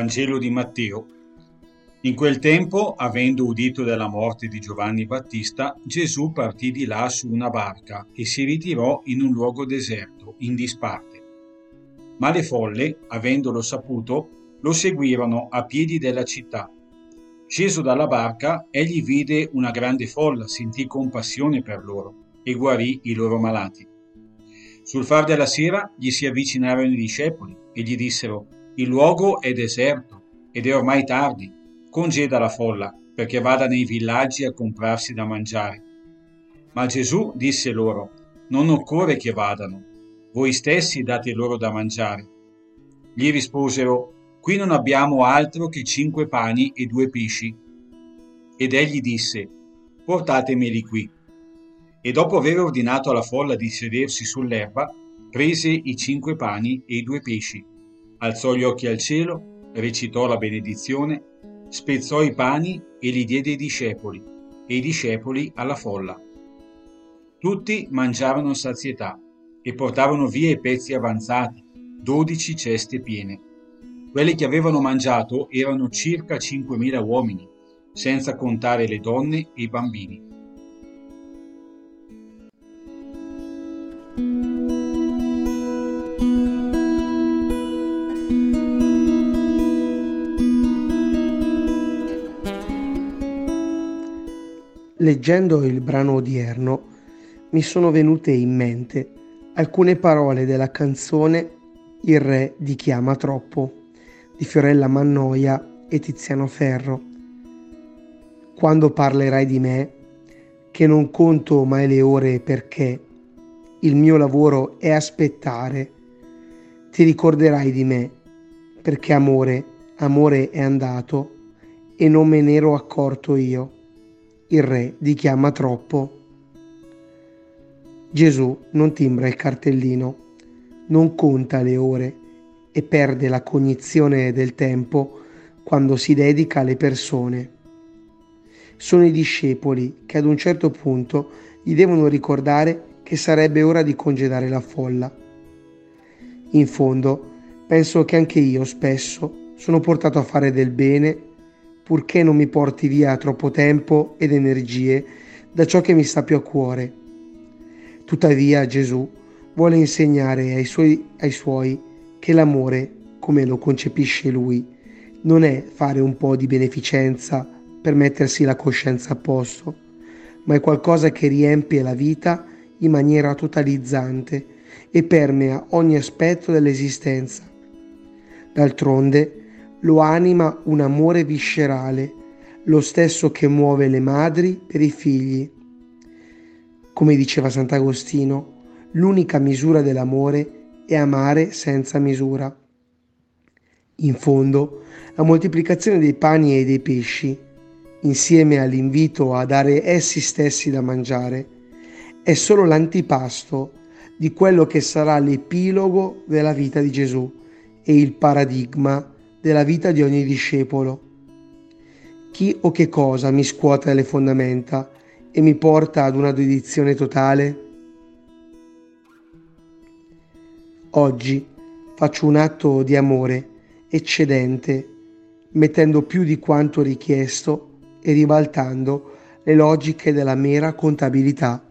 Vangelo di Matteo. In quel tempo, avendo udito della morte di Giovanni Battista, Gesù partì di là su una barca e si ritirò in un luogo deserto, in disparte. Ma le folle, avendolo saputo, lo seguirono a piedi della città. Sceso dalla barca, egli vide una grande folla, sentì compassione per loro e guarì i loro malati. Sul far della sera gli si avvicinarono i discepoli e gli dissero il luogo è deserto ed è ormai tardi. Congeda la folla perché vada nei villaggi a comprarsi da mangiare. Ma Gesù disse loro, non occorre che vadano, voi stessi date loro da mangiare. Gli risposero, qui non abbiamo altro che cinque pani e due pesci. Ed egli disse, portatemeli qui. E dopo aver ordinato alla folla di sedersi sull'erba, prese i cinque pani e i due pesci alzò gli occhi al cielo, recitò la benedizione, spezzò i pani e li diede ai discepoli, e i discepoli alla folla. Tutti mangiarono sazietà e portavano via i pezzi avanzati, dodici ceste piene. Quelli che avevano mangiato erano circa cinquemila uomini, senza contare le donne e i bambini. Leggendo il brano odierno mi sono venute in mente alcune parole della canzone Il re di chi ama troppo di Fiorella Mannoia e Tiziano Ferro. Quando parlerai di me, che non conto mai le ore perché il mio lavoro è aspettare, ti ricorderai di me perché amore, amore è andato e non me ne ero accorto io il re di chi ama troppo. Gesù non timbra il cartellino, non conta le ore e perde la cognizione del tempo quando si dedica alle persone. Sono i discepoli che ad un certo punto gli devono ricordare che sarebbe ora di congedare la folla. In fondo, penso che anche io spesso sono portato a fare del bene purché non mi porti via troppo tempo ed energie da ciò che mi sta più a cuore. Tuttavia Gesù vuole insegnare ai suoi, ai suoi che l'amore, come lo concepisce lui, non è fare un po' di beneficenza per mettersi la coscienza a posto, ma è qualcosa che riempie la vita in maniera totalizzante e permea ogni aspetto dell'esistenza. D'altronde, lo anima un amore viscerale, lo stesso che muove le madri per i figli. Come diceva Sant'Agostino, l'unica misura dell'amore è amare senza misura. In fondo, la moltiplicazione dei pani e dei pesci, insieme all'invito a dare essi stessi da mangiare, è solo l'antipasto di quello che sarà l'epilogo della vita di Gesù e il paradigma della vita di ogni discepolo. Chi o che cosa mi scuote le fondamenta e mi porta ad una dedizione totale? Oggi faccio un atto di amore eccedente, mettendo più di quanto richiesto e ribaltando le logiche della mera contabilità.